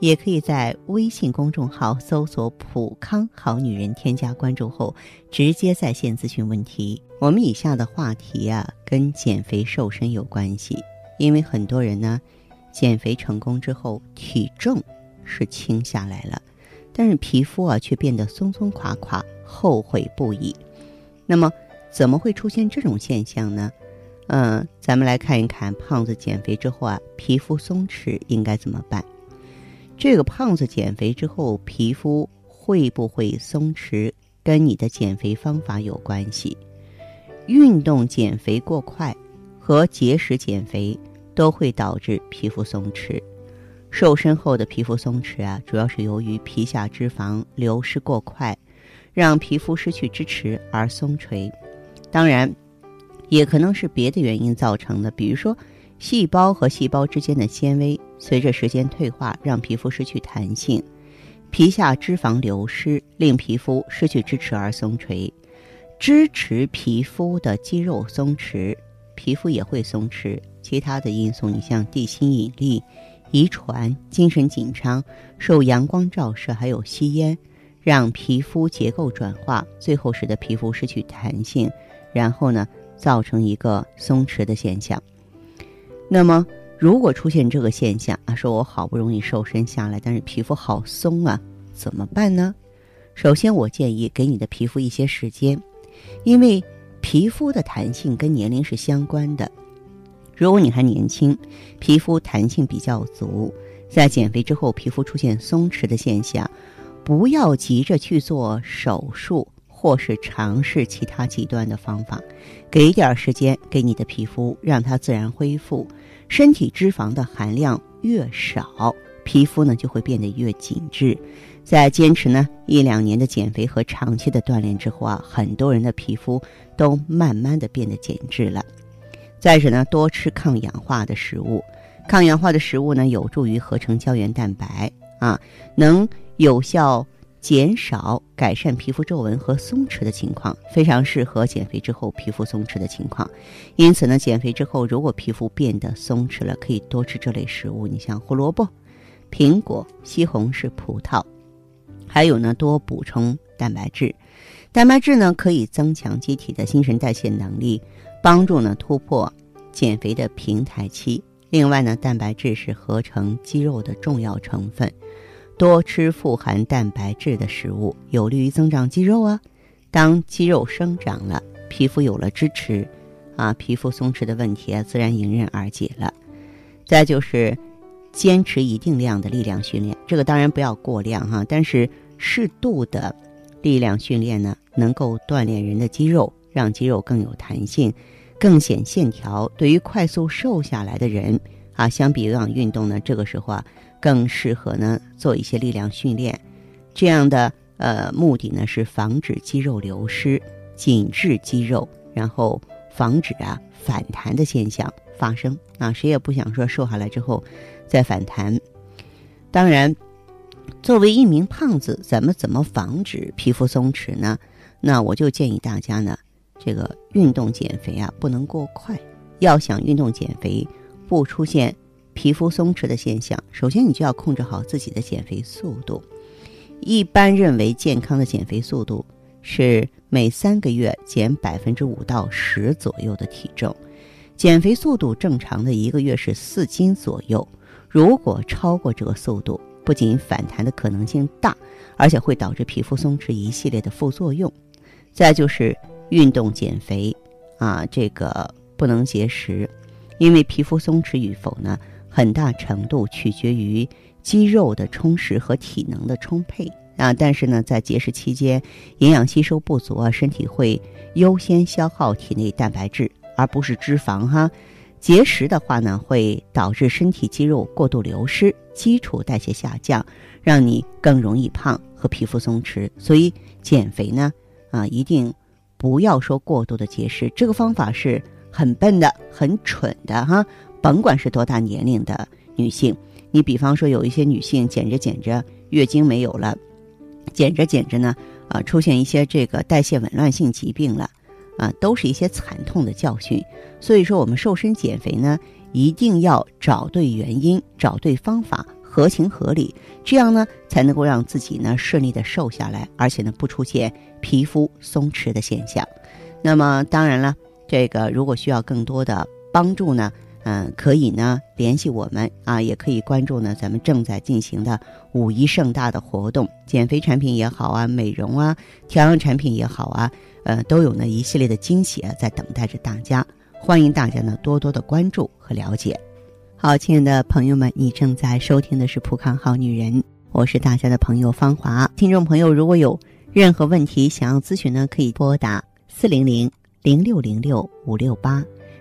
也可以在微信公众号搜索“普康好女人”，添加关注后直接在线咨询问题。我们以下的话题啊，跟减肥瘦身有关系，因为很多人呢，减肥成功之后体重是轻下来了，但是皮肤啊却变得松松垮垮，后悔不已。那么，怎么会出现这种现象呢？嗯，咱们来看一看，胖子减肥之后啊，皮肤松弛应该怎么办？这个胖子减肥之后皮肤会不会松弛，跟你的减肥方法有关系。运动减肥过快和节食减肥都会导致皮肤松弛。瘦身后的皮肤松弛啊，主要是由于皮下脂肪流失过快，让皮肤失去支持而松垂。当然，也可能是别的原因造成的，比如说。细胞和细胞之间的纤维随着时间退化，让皮肤失去弹性；皮下脂肪流失，令皮肤失去支持而松垂。支持皮肤的肌肉松弛，皮肤也会松弛。其他的因素，你像地心引力、遗传、精神紧张、受阳光照射，还有吸烟，让皮肤结构转化，最后使得皮肤失去弹性，然后呢，造成一个松弛的现象。那么，如果出现这个现象啊，说我好不容易瘦身下来，但是皮肤好松啊，怎么办呢？首先，我建议给你的皮肤一些时间，因为皮肤的弹性跟年龄是相关的。如果你还年轻，皮肤弹性比较足，在减肥之后皮肤出现松弛的现象，不要急着去做手术。或是尝试其他极端的方法，给点时间给你的皮肤，让它自然恢复。身体脂肪的含量越少，皮肤呢就会变得越紧致。在坚持呢一两年的减肥和长期的锻炼之后啊，很多人的皮肤都慢慢的变得紧致了。再者呢，多吃抗氧化的食物，抗氧化的食物呢有助于合成胶原蛋白啊，能有效。减少改善皮肤皱纹和松弛的情况，非常适合减肥之后皮肤松弛的情况。因此呢，减肥之后如果皮肤变得松弛了，可以多吃这类食物。你像胡萝卜、苹果、西红柿、葡萄，还有呢，多补充蛋白质。蛋白质呢，可以增强机体的新陈代谢能力，帮助呢突破减肥的平台期。另外呢，蛋白质是合成肌肉的重要成分。多吃富含蛋白质的食物，有利于增长肌肉啊。当肌肉生长了，皮肤有了支持，啊，皮肤松弛的问题啊，自然迎刃而解了。再就是坚持一定量的力量训练，这个当然不要过量哈，但是适度的力量训练呢，能够锻炼人的肌肉，让肌肉更有弹性，更显线条。对于快速瘦下来的人啊，相比有氧运动呢，这个时候啊。更适合呢做一些力量训练，这样的呃目的呢是防止肌肉流失、紧致肌肉，然后防止啊反弹的现象发生啊。谁也不想说瘦下来之后再反弹。当然，作为一名胖子，咱们怎么防止皮肤松弛呢？那我就建议大家呢，这个运动减肥啊不能过快。要想运动减肥不出现。皮肤松弛的现象，首先你就要控制好自己的减肥速度。一般认为，健康的减肥速度是每三个月减百分之五到十左右的体重。减肥速度正常的一个月是四斤左右。如果超过这个速度，不仅反弹的可能性大，而且会导致皮肤松弛一系列的副作用。再就是运动减肥啊，这个不能节食，因为皮肤松弛与否呢？很大程度取决于肌肉的充实和体能的充沛啊，但是呢，在节食期间，营养吸收不足啊，身体会优先消耗体内蛋白质，而不是脂肪哈。节食的话呢，会导致身体肌肉过度流失，基础代谢下降，让你更容易胖和皮肤松弛。所以减肥呢，啊，一定不要说过度的节食。这个方法是很笨的、很蠢的哈。甭管是多大年龄的女性，你比方说有一些女性减着减着月经没有了，减着减着呢，啊，出现一些这个代谢紊乱性疾病了，啊，都是一些惨痛的教训。所以说，我们瘦身减肥呢，一定要找对原因，找对方法。合情合理，这样呢才能够让自己呢顺利的瘦下来，而且呢不出现皮肤松弛的现象。那么当然了，这个如果需要更多的帮助呢，嗯，可以呢联系我们啊，也可以关注呢咱们正在进行的五一盛大的活动，减肥产品也好啊，美容啊，调养产品也好啊，呃，都有呢一系列的惊喜啊在等待着大家，欢迎大家呢多多的关注和了解。好，亲爱的朋友们，你正在收听的是《普康好女人》，我是大家的朋友芳华。听众朋友，如果有任何问题想要咨询呢，可以拨打四零零零六零六五六八，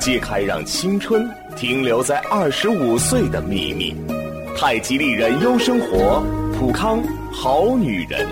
揭开让青春停留在二十五岁的秘密。太极丽人优生活，普康好女人。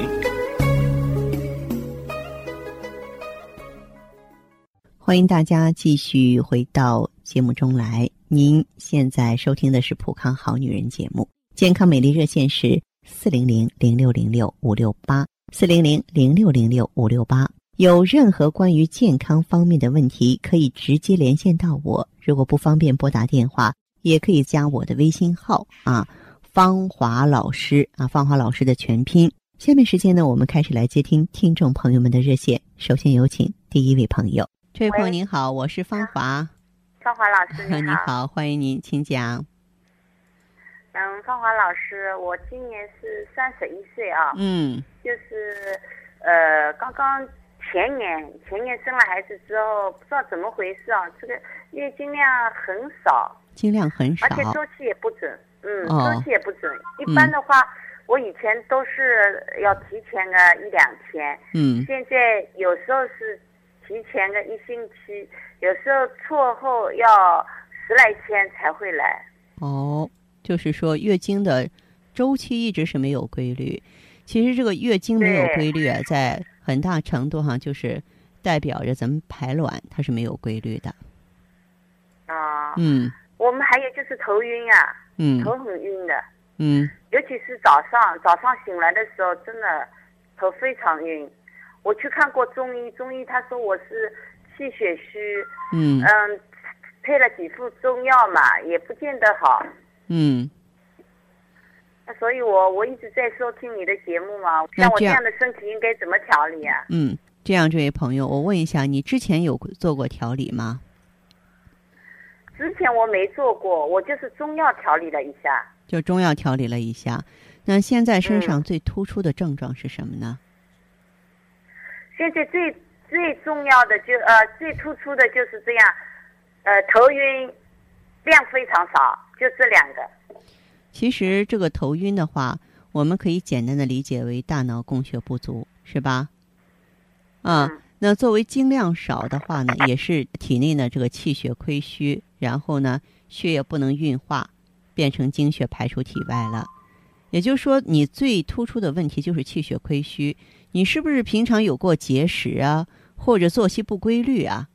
欢迎大家继续回到节目中来。您现在收听的是《普康好女人》节目，健康美丽热线是四零零零六零六五六八四零零零六零六五六八。有任何关于健康方面的问题，可以直接连线到我。如果不方便拨打电话，也可以加我的微信号啊，芳华老师啊，芳华老师的全拼。下面时间呢，我们开始来接听听众朋友们的热线。首先有请第一位朋友。这位朋友您好，我是芳华。芳华老师您 好，欢迎您，请讲。嗯，芳华老师，我今年是三十一岁啊。嗯。就是呃，刚刚前年前年生了孩子之后，不知道怎么回事啊，这个月经量很少。经量很少。而且周期也不准，嗯，周期也不准。一般的话，我以前都是要提前个一两天。嗯。现在有时候是。提前个一星期，有时候错后要十来天才会来。哦，就是说月经的周期一直是没有规律。其实这个月经没有规律啊，在很大程度上就是代表着咱们排卵它是没有规律的。啊。嗯。我们还有就是头晕啊。嗯。头很晕的。嗯。尤其是早上，早上醒来的时候，真的头非常晕。我去看过中医，中医他说我是气血虚，嗯嗯，配了几副中药嘛，也不见得好，嗯。那所以我我一直在收听你的节目嘛，像我这样的身体应该怎么调理啊？嗯，这样，这位朋友，我问一下，你之前有做过调理吗？之前我没做过，我就是中药调理了一下。就中药调理了一下，那现在身上最突出的症状是什么呢？现在最最重要的就呃最突出的就是这样，呃头晕，量非常少，就这两个。其实这个头晕的话，我们可以简单的理解为大脑供血不足，是吧？啊，那作为精量少的话呢，也是体内呢这个气血亏虚，然后呢血液不能运化，变成精血排出体外了。也就是说，你最突出的问题就是气血亏虚。你是不是平常有过节食啊，或者作息不规律啊？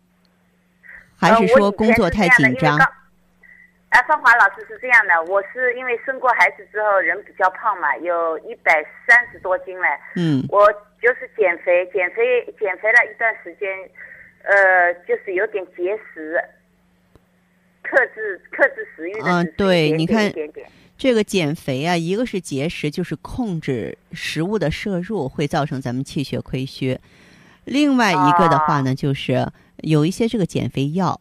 还是说工作太紧张？哎，芳华老师是这样的，我是因为生过孩子之后人比较胖嘛，有一百三十多斤了。嗯。我就是减肥，减肥，减肥了一段时间，呃，就是有点节食，克制克制食欲的。嗯，对，你看。这个减肥啊，一个是节食，就是控制食物的摄入，会造成咱们气血亏虚；另外一个的话呢，就是有一些这个减肥药，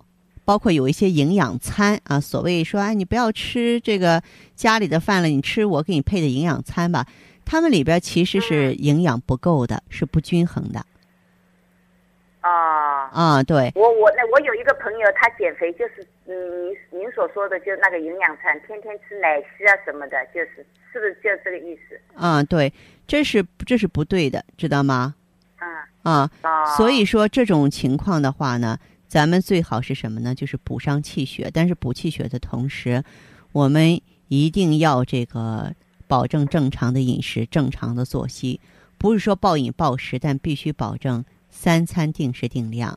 包括有一些营养餐啊，所谓说哎，你不要吃这个家里的饭了，你吃我给你配的营养餐吧。他们里边其实是营养不够的，是不均衡的。啊啊，对。我我那我有一个朋友，他减肥就是嗯，您您所说的就是那个营养餐，天天吃奶昔啊什么的，就是是不是就这个意思？啊，对，这是这是不对的，知道吗？嗯。啊。所以说这种情况的话呢，咱们最好是什么呢？就是补上气血，但是补气血的同时，我们一定要这个保证正常的饮食、正常的作息，不是说暴饮暴食，但必须保证。三餐定时定量，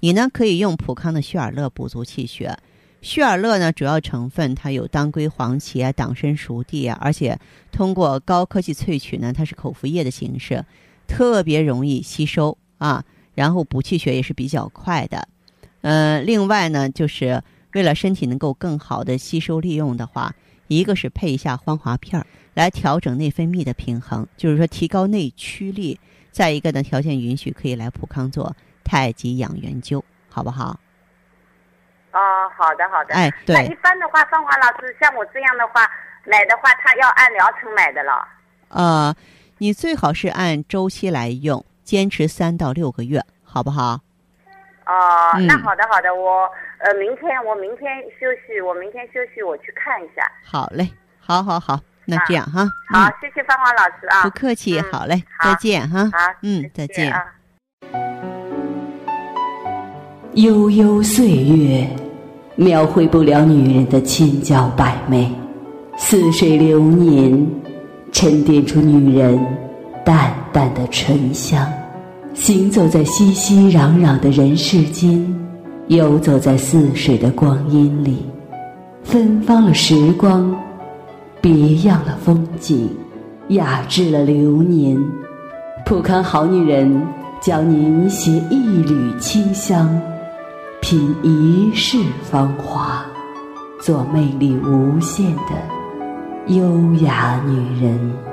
你呢可以用普康的旭尔乐补足气血。旭尔乐呢主要成分它有当归、黄芪啊、党参、熟地啊，而且通过高科技萃取呢，它是口服液的形式，特别容易吸收啊，然后补气血也是比较快的。呃，另外呢，就是为了身体能够更好的吸收利用的话，一个是配一下芳华片来调整内分泌的平衡，就是说提高内驱力。再一个呢，条件允许可以来普康做太极养元灸，好不好？哦，好的，好的。哎，对。那一般的话，芳华老师像我这样的话买的话，他要按疗程买的了。呃，你最好是按周期来用，坚持三到六个月，好不好？哦，那好的，好的，我呃，明天我明天休息，我明天休息，我去看一下。好嘞，好好好。那这样哈，好，谢谢芳华老师啊，不客气，好嘞，再见哈，好，嗯，再见。悠悠岁月，描绘不了女人的千娇百媚；似水流年，沉淀出女人淡淡的醇香。行走在熙熙攘攘的人世间，游走在似水的光阴里，芬芳了时光。别样了风景，雅致了流年。普康好女人教您携一缕清香，品一世芳华，做魅力无限的优雅女人。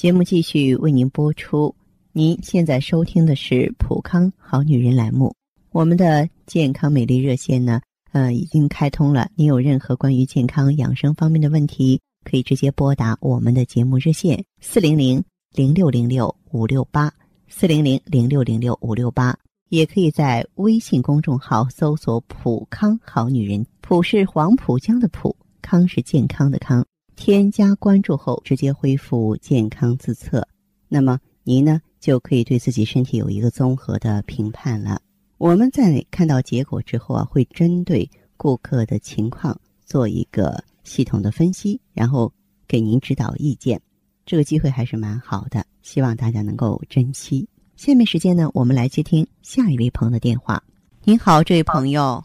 节目继续为您播出。您现在收听的是普康好女人栏目，我们的健康美丽热线呢？呃，已经开通了。您有任何关于健康养生方面的问题，可以直接拨打我们的节目热线四零零零六零六五六八四零零零六零六五六八，也可以在微信公众号搜索“普康好女人”，普是黄浦江的浦，康是健康的康。添加关注后，直接恢复健康自测，那么您呢就可以对自己身体有一个综合的评判了。我们在看到结果之后啊，会针对顾客的情况做一个系统的分析，然后给您指导意见。这个机会还是蛮好的，希望大家能够珍惜。下面时间呢，我们来接听下一位朋友的电话。您好，这位朋友。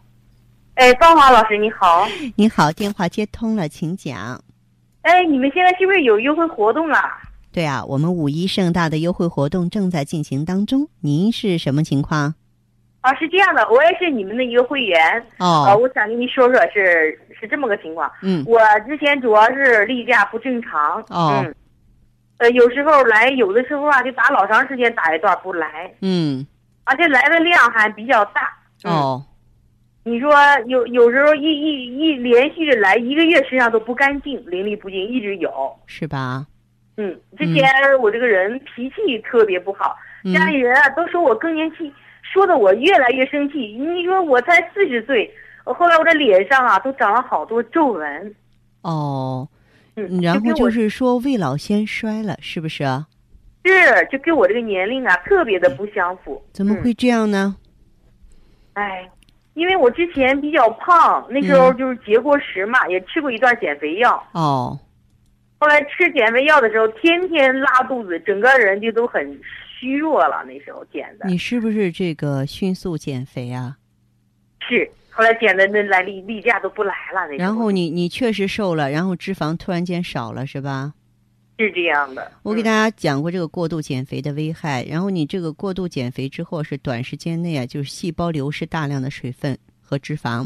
哎，芳华老师，你好。你好，电话接通了，请讲。哎，你们现在是不是有优惠活动了？对啊，我们五一盛大的优惠活动正在进行当中。您是什么情况？啊，是这样的，我也是你们的一个会员。哦。呃，我想跟你说说，是是这么个情况。嗯。我之前主要是例假不正常。哦。嗯。呃，有时候来，有的时候啊，就打老长时间打一段不来。嗯。而且来的量还比较大。哦。你说有有时候一一一连续着来一个月，身上都不干净，淋漓不尽，一直有。是吧？嗯。之前我这个人脾气特别不好，家里人啊都说我更年期。说的我越来越生气。你说我才四十岁，后来我的脸上啊都长了好多皱纹。哦，嗯，然后就是说未老先衰了，是不是啊？是，就跟我这个年龄啊特别的不相符。怎么会这样呢？哎，因为我之前比较胖，那时候就是节过食嘛，也吃过一段减肥药。哦。后来吃减肥药的时候，天天拉肚子，整个人就都很。虚弱了，那时候减的。你是不是这个迅速减肥啊？是，后来减的那来例例假都不来了。那然后你你确实瘦了，然后脂肪突然间少了，是吧？是这样的。我给大家讲过这个过度减肥的危害，然后你这个过度减肥之后是短时间内啊，就是细胞流失大量的水分和脂肪，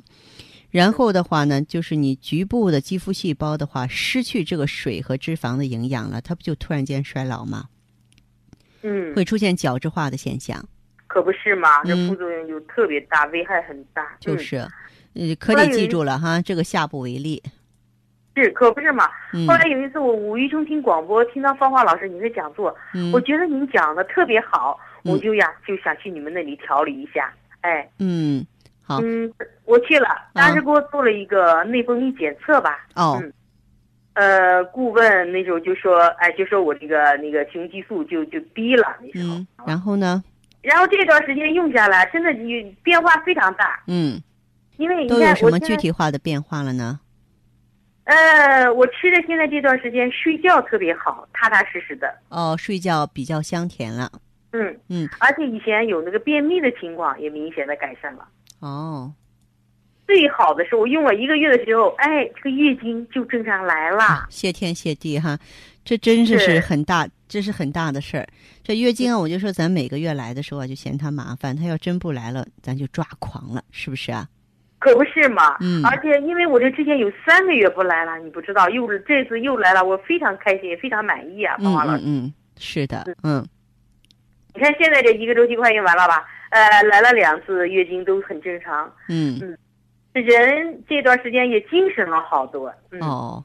然后的话呢，就是你局部的肌肤细胞的话失去这个水和脂肪的营养了，它不就突然间衰老吗？嗯，会出现角质化的现象。可不是嘛，这嗯副作用就特别大，危害很大。就是，嗯呃，可得记住了哈，这个下不为例。是可不是嘛。嗯后来有一次我无意中听广播，听到芳华老师您的讲座，嗯我觉得您讲的特别好，嗯我就呀就想去你们那里调理一下。哎，嗯，好嗯，我去了，当时给我做了一个内分泌检测吧。哦嗯呃，顾问那时候就说，哎，就说我这个那个雄激素就就低了那时候。嗯，然后呢？然后这段时间用下来，真的你变化非常大。嗯，因为你都有什么具体化的变化了呢？呃，我吃的现在这段时间睡觉特别好，踏踏实实的。哦，睡觉比较香甜了。嗯嗯，而且以前有那个便秘的情况也明显的改善了。哦，最好的是我用了一个月的时候，哎，这个月经就正常来了。谢天谢地哈，这真是是是很大，这是很大的事儿。这月经啊，我就说咱每个月来的时候啊，就嫌它麻烦，它要真不来了，咱就抓狂了，是不是啊？可不是嘛，嗯而且因为我这之前有三个月不来了，你不知道，又这次又来了，我非常开心，非常满意啊，嗯芳华老师。嗯嗯，是的，嗯你看现在这一个周期快用完了吧？呃，来了两次月经都很正常，嗯嗯人这段时间也精神了好多。嗯，哦，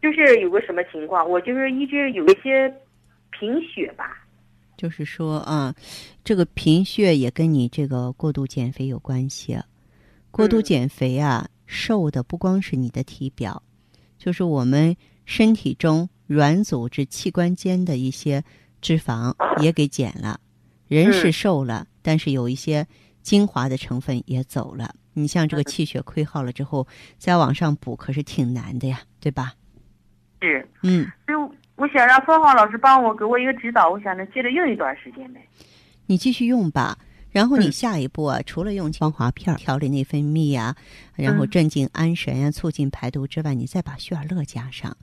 就是有个什么情况，我就是一直有一些贫血吧。就是说啊，这个贫血也跟你这个过度减肥有关系。过度嗯减肥啊，瘦的不光是你的体表，就是我们身体中软组织器官间的一些脂肪也给减了。人是嗯瘦了，但是有一些精华的成分也走了。你像这个嗯气血亏耗了之后，再往上补可是挺难的呀，对吧？是，嗯，所以我想让凤凰老师帮我给我一个指导，我想着接着用一段时间呗。你继续用吧。然后你嗯下一步啊，除了用芳华片儿调理内分泌呀、然后嗯镇静安神呀、促进排毒之外，你再把血尔乐加上。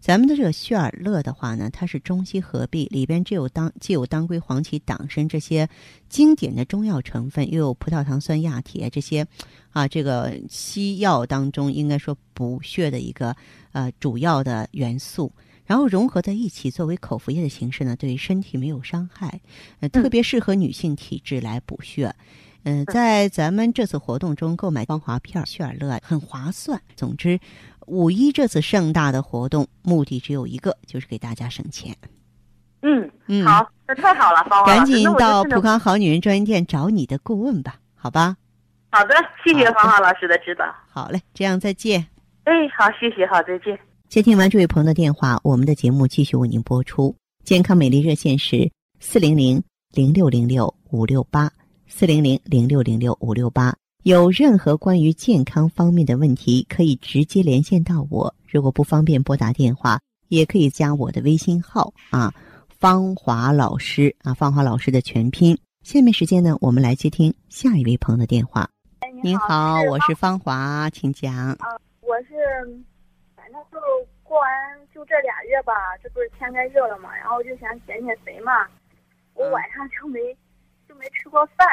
咱们的这个血尔乐的话呢，它是中西合璧，里边既有当既有当归、黄芪、党参这些经典的中药成分，又有葡萄糖酸亚铁这些啊，这个西药当中应该说补血的一个呃主要的元素。然后融合在一起，作为口服液的形式呢，对于身体没有伤害，呃，特别适合女性体质来补血。嗯、在咱们这次活动中购买芳华片儿、血尔乐很划算。总之，五一这次盛大的活动目的只有一个，就是给大家省钱。嗯，嗯，好，那太好了，芳华赶紧到普康好女人专营店找你的顾问吧，好吧？好的，谢谢芳华老师的指导。好嘞，这样再见。哎，好，谢谢，好，再见。接听完这位朋友的电话，我们的节目继续为您播出。健康美丽热线是四零零零六零六五六八四零零零六零六五六八。有任何关于健康方面的问题，可以直接连线到我。如果不方便拨打电话，也可以加我的微信号啊，芳华老师啊，芳华老师的全拼。下面时间呢，我们来接听下一位朋友的电话。您好，我是芳华，请讲。我是，反正就过完就这俩月吧，这不是天该热了嘛，然后就想减减肥嘛。我嗯晚上就没就没吃过饭，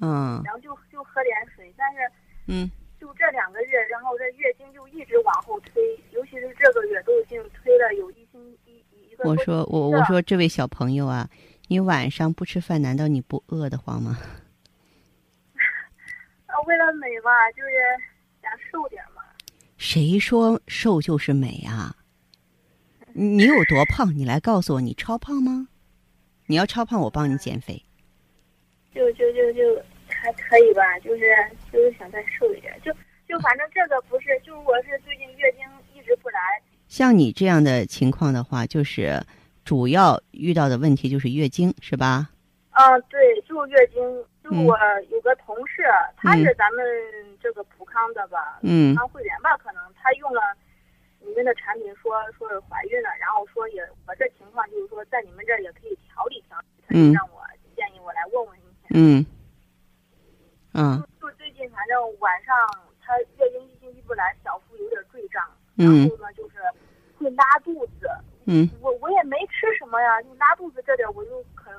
嗯然后就就喝点水，但是嗯就这两个月，然后这月经就一直往后推，尤其是这个月都已经推了有一星一一个我说我我说这位小朋友啊，你晚上不吃饭，难道你不饿得慌吗？啊，为了美吧，就是想瘦点嘛。谁说瘦就是美啊？你有多胖？你来告诉我，你超胖吗？你要超胖，我帮你减肥。就就就就还可以吧，就是就是想再瘦一点，就就反正这个不是，就我是最近月经一直不来，像你这样的情况的话，就是主要遇到的问题就是月经，是吧？啊，对，就月经，我有个同事，他嗯。是咱们这个普康的吧，嗯。普康会员吧，可能他用了你们的产品说，说是怀孕了，然后说也我这情况就是说在你们这儿也可以调理调理，他就嗯。让我建议我来问问你。嗯，啊就就最近反正晚上他月经一星期不来，小腹有点坠胀，然嗯。后呢就是会拉肚子，嗯，我我也没吃什么呀，就拉肚子这点我就可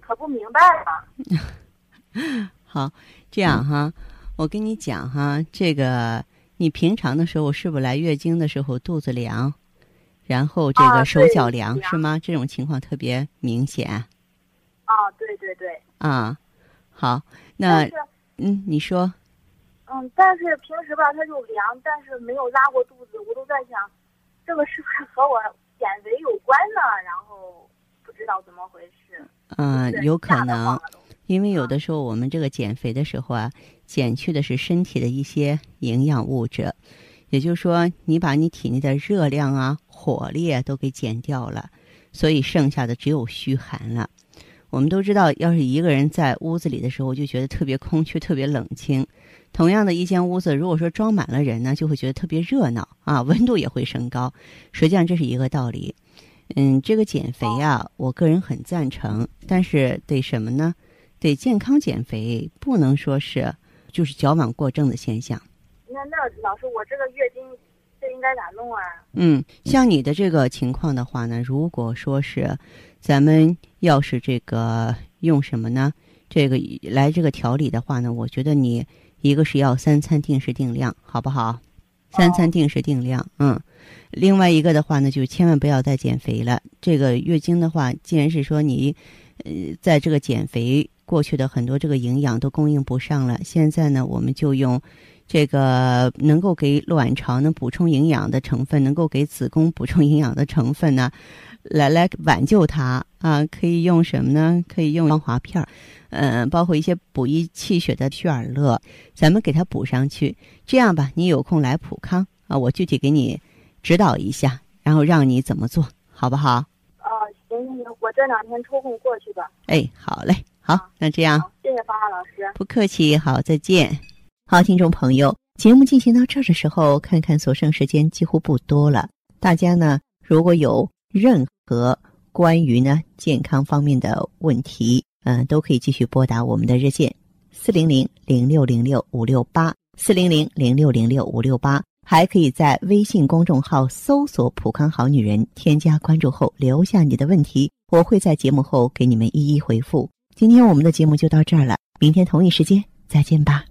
可不明白了。好，这样哈，我跟你讲哈，这个你平常的时候是不是来月经的时候肚子凉，然后这个啊手脚凉是吗？这种情况特别明显啊，对对对，啊。好，那嗯，你说嗯，但是平时吧它就凉，但是没有拉过肚子，我都在想，这个是不是和我减肥有关呢？然后不知道怎么回事。嗯、有可能因为有的时候我们这个减肥的时候啊，减去的是身体的一些营养物质，也就是说，你把你体内的热量啊、火力啊都给减掉了，所以剩下的只有虚寒了。我们都知道，要是一个人在屋子里的时候，就觉得特别空虚、特别冷清。同样的一间屋子，如果说装满了人呢，就会觉得特别热闹啊，温度也会升高。实际上这是一个道理。嗯，这个减肥啊，我个人很赞成，但是得什么呢？得健康减肥，不能说是就是矫枉过正的现象。那那老师，我这个月经这应该咋弄啊？嗯，像你的这个情况的话呢，如果说是咱们要是这个用什么呢？这个来这个调理的话呢，我觉得你一个是要三餐定时定量，好不好？三餐定时定量，嗯。另外一个的话呢，就千万不要再减肥了。这个月经的话，既然是说你，呃，在这个减肥过去的很多这个营养都供应不上了，现在呢，我们就用这个能够给卵巢呢补充营养的成分，能够给子宫补充营养的成分呢，来来挽救它啊。可以用什么呢？可以用光滑片儿，嗯、包括一些补益气血的血尔乐，咱们给它补上去。这样吧，你有空来普康啊，我具体给你指导一下，然后让你怎么做，好不好？哦，行行行，我这两天抽空过去吧。哎，好嘞，好，那这样。谢谢芳华老师。不客气，好，再见。好，听众朋友，节目进行到这儿的时候，看看所剩时间几乎不多了。大家呢，如果有任何关于呢健康方面的问题，嗯、都可以继续拨打我们的热线四零零零六零六五六八四零零零六零六五六八，还可以在微信公众号搜索“普康好女人”，添加关注后留下你的问题，我会在节目后给你们一一回复。今天我们的节目就到这儿了，明天同一时间再见吧。